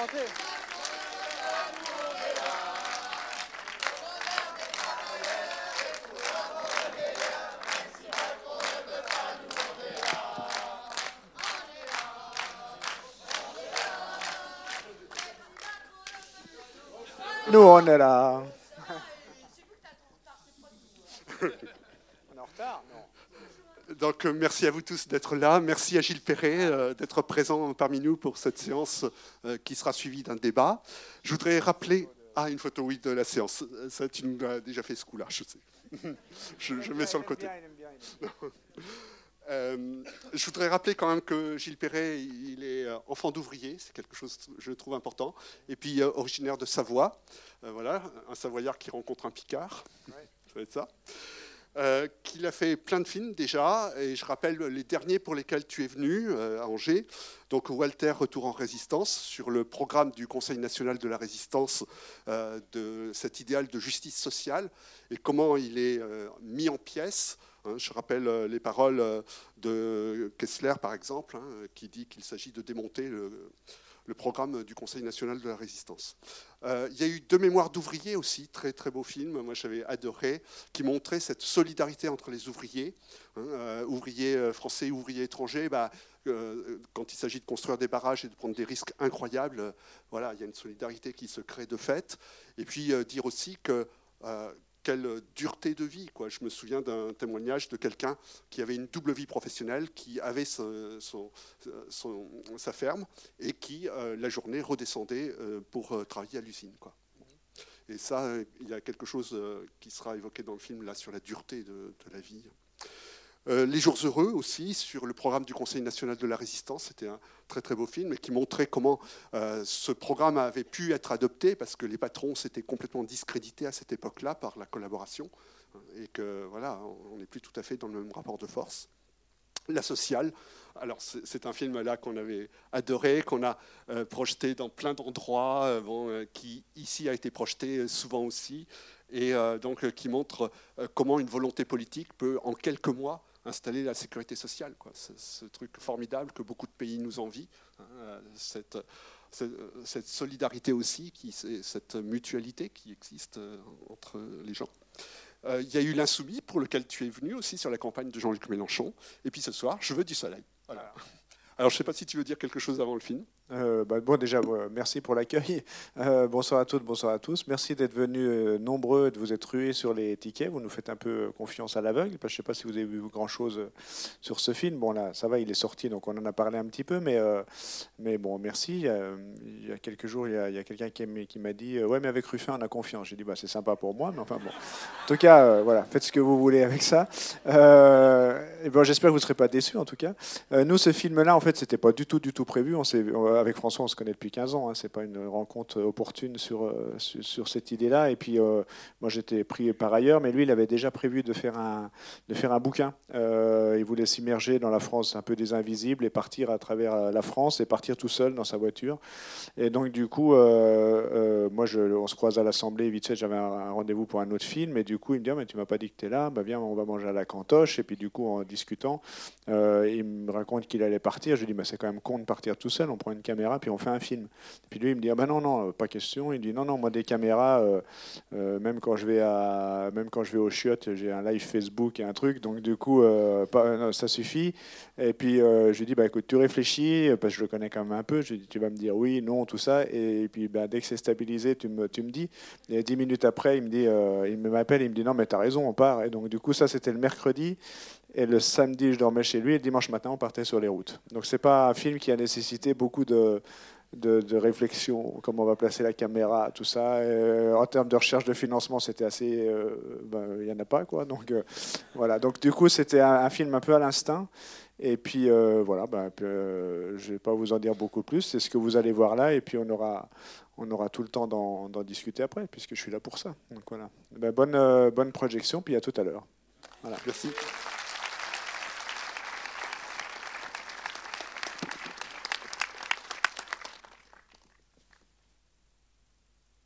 chanter. Nous, on est là. on est en retard Donc, euh, merci à vous tous d'être là. Merci à Gilles Perret euh, d'être présent parmi nous pour cette séance euh, qui sera suivie d'un débat. Je voudrais rappeler. Ah, une photo, oui, de la séance. Ça, tu nous as déjà fait ce coup-là, je sais. je, je mets sur le côté. Euh, je voudrais rappeler quand même que Gilles Perret, il est enfant d'ouvrier, c'est quelque chose je trouve important, et puis euh, originaire de Savoie, voilà, un Savoyard qui rencontre un Picard, ça va être ça. Qu'il a fait plein de films déjà, et je rappelle les derniers pour lesquels tu es venu à Angers. Donc Walter, Retour en résistance, sur le programme du Conseil national de la résistance de cet idéal de justice sociale et comment il est mis en pièces Hein, je rappelle euh, les paroles euh, de Kessler, par exemple, hein, qui dit qu'il s'agit de démonter le, programme du Conseil national de la résistance. Euh, il y a eu deux mémoires d'ouvriers aussi, très très beau film, moi j'avais adoré, qui montraient cette solidarité entre les ouvriers, hein, ouvriers français, ouvriers étrangers. Bah, quand il s'agit de construire des barrages et de prendre des risques incroyables, voilà, il y a une solidarité qui se crée de fait. Et puis dire aussi que quelle dureté de vie. Quoi. Je me souviens d'un témoignage de quelqu'un qui avait une double vie professionnelle, qui avait sa ferme et qui, euh, la journée, redescendait euh, pour euh, travailler à l'usine. Quoi. Et ça, il y a quelque chose qui sera évoqué dans le film là sur la dureté de la vie. Euh, les Jours Heureux aussi, sur le programme du Conseil national de la résistance. C'était un très très beau film et qui montrait comment euh, ce programme avait pu être adopté parce que les patrons s'étaient complètement discrédités à cette époque-là par la collaboration et que voilà, on n'est plus tout à fait dans le même rapport de force. La sociale, alors c'est un film là qu'on avait adoré, qu'on a euh, projeté dans plein d'endroits, qui ici a été projeté souvent aussi, et donc qui montre comment une volonté politique peut en quelques mois installer la sécurité sociale. Quoi. Ce, truc formidable que beaucoup de pays nous envient, hein, cette, cette, solidarité aussi, qui, cette mutualité qui existe euh, entre les gens. Euh, il y a eu l'insoumis pour lequel tu es venu aussi sur la campagne de Jean-Luc Mélenchon. Et puis ce soir, je veux du soleil. Voilà. Alors je ne sais pas si tu veux dire quelque chose avant le film. Euh, bah, bon, déjà, merci pour l'accueil. Euh, bonsoir à toutes, bonsoir à tous. Merci d'être venus euh, nombreux, de vous être rués sur les tickets. Vous nous faites un peu confiance à l'aveugle. Je ne sais pas si vous avez vu grand-chose sur ce film. Bon, là, ça va, il est sorti, donc on en a parlé un petit peu. Mais, mais bon, merci. Il y a quelques jours, il y a, quelqu'un qui m'a dit Ouais, mais avec Ruffin, on a confiance. J'ai dit bah, C'est sympa pour moi, mais enfin bon. En tout cas, voilà, faites ce que vous voulez avec ça. et J'espère que vous ne serez pas déçus, en tout cas. nous, ce film-là, en fait, c'était pas du tout, du tout prévu. On s'est avec François, on se connaît depuis 15 ans. Hein, c'est pas une rencontre opportune sur, euh, sur, cette idée-là. Et puis, euh, moi, j'étais pris par ailleurs, mais lui, il avait déjà prévu de faire un, de faire un bouquin. Euh, il voulait s'immerger dans la France un peu des invisibles et partir à travers la France et partir tout seul dans sa voiture. Et donc, du coup, moi, on se croise à l'Assemblée. Vite fait, j'avais un, rendez-vous pour un autre film. Et du coup, il me dit ah, mais Tu m'as pas dit que tu es là. Bah, viens, on va manger à la cantoche. Et puis, du coup, en discutant, il me raconte qu'il allait partir. Je lui dis bah, C'est quand même con de partir tout seul. On prend une puis on fait un film. Puis lui, il me dit, ah ben non, non, pas question. Il dit, non, non, moi, des caméras, euh, euh, même, quand je vais à, même quand je vais au chiottes, j'ai un live Facebook et un truc, donc du coup, euh, ça suffit. Et puis, je lui dis, bah, écoute, tu réfléchis, parce que je le connais quand même un peu. Je lui dis, tu vas me dire oui, non, tout ça. Et, puis, bah, dès que c'est stabilisé, tu me, tu me dis. Et dix minutes après, il me dit, il m'appelle, il me dit, non, mais tu as raison, on part. Et donc, du coup, ça, c'était le mercredi. Et le samedi, je dormais chez lui. Et le dimanche matin, on partait sur les routes. Donc, c'est pas un film qui a nécessité beaucoup de, de, réflexion, comment on va placer la caméra, tout ça. Euh, en termes de recherche de financement, c'était assez. Euh, ben, il n'y en a pas, quoi. Donc, euh, voilà. Donc, du coup, c'était un, film un peu à l'instinct. Et puis, voilà, ben, je ne vais pas vous en dire beaucoup plus. C'est ce que vous allez voir là. Et puis, on aura, on aura tout le temps d'en discuter après, puisque je suis là pour ça. Donc, voilà. Ben, bonne, bonne projection. Puis, à tout à l'heure. Voilà. Merci.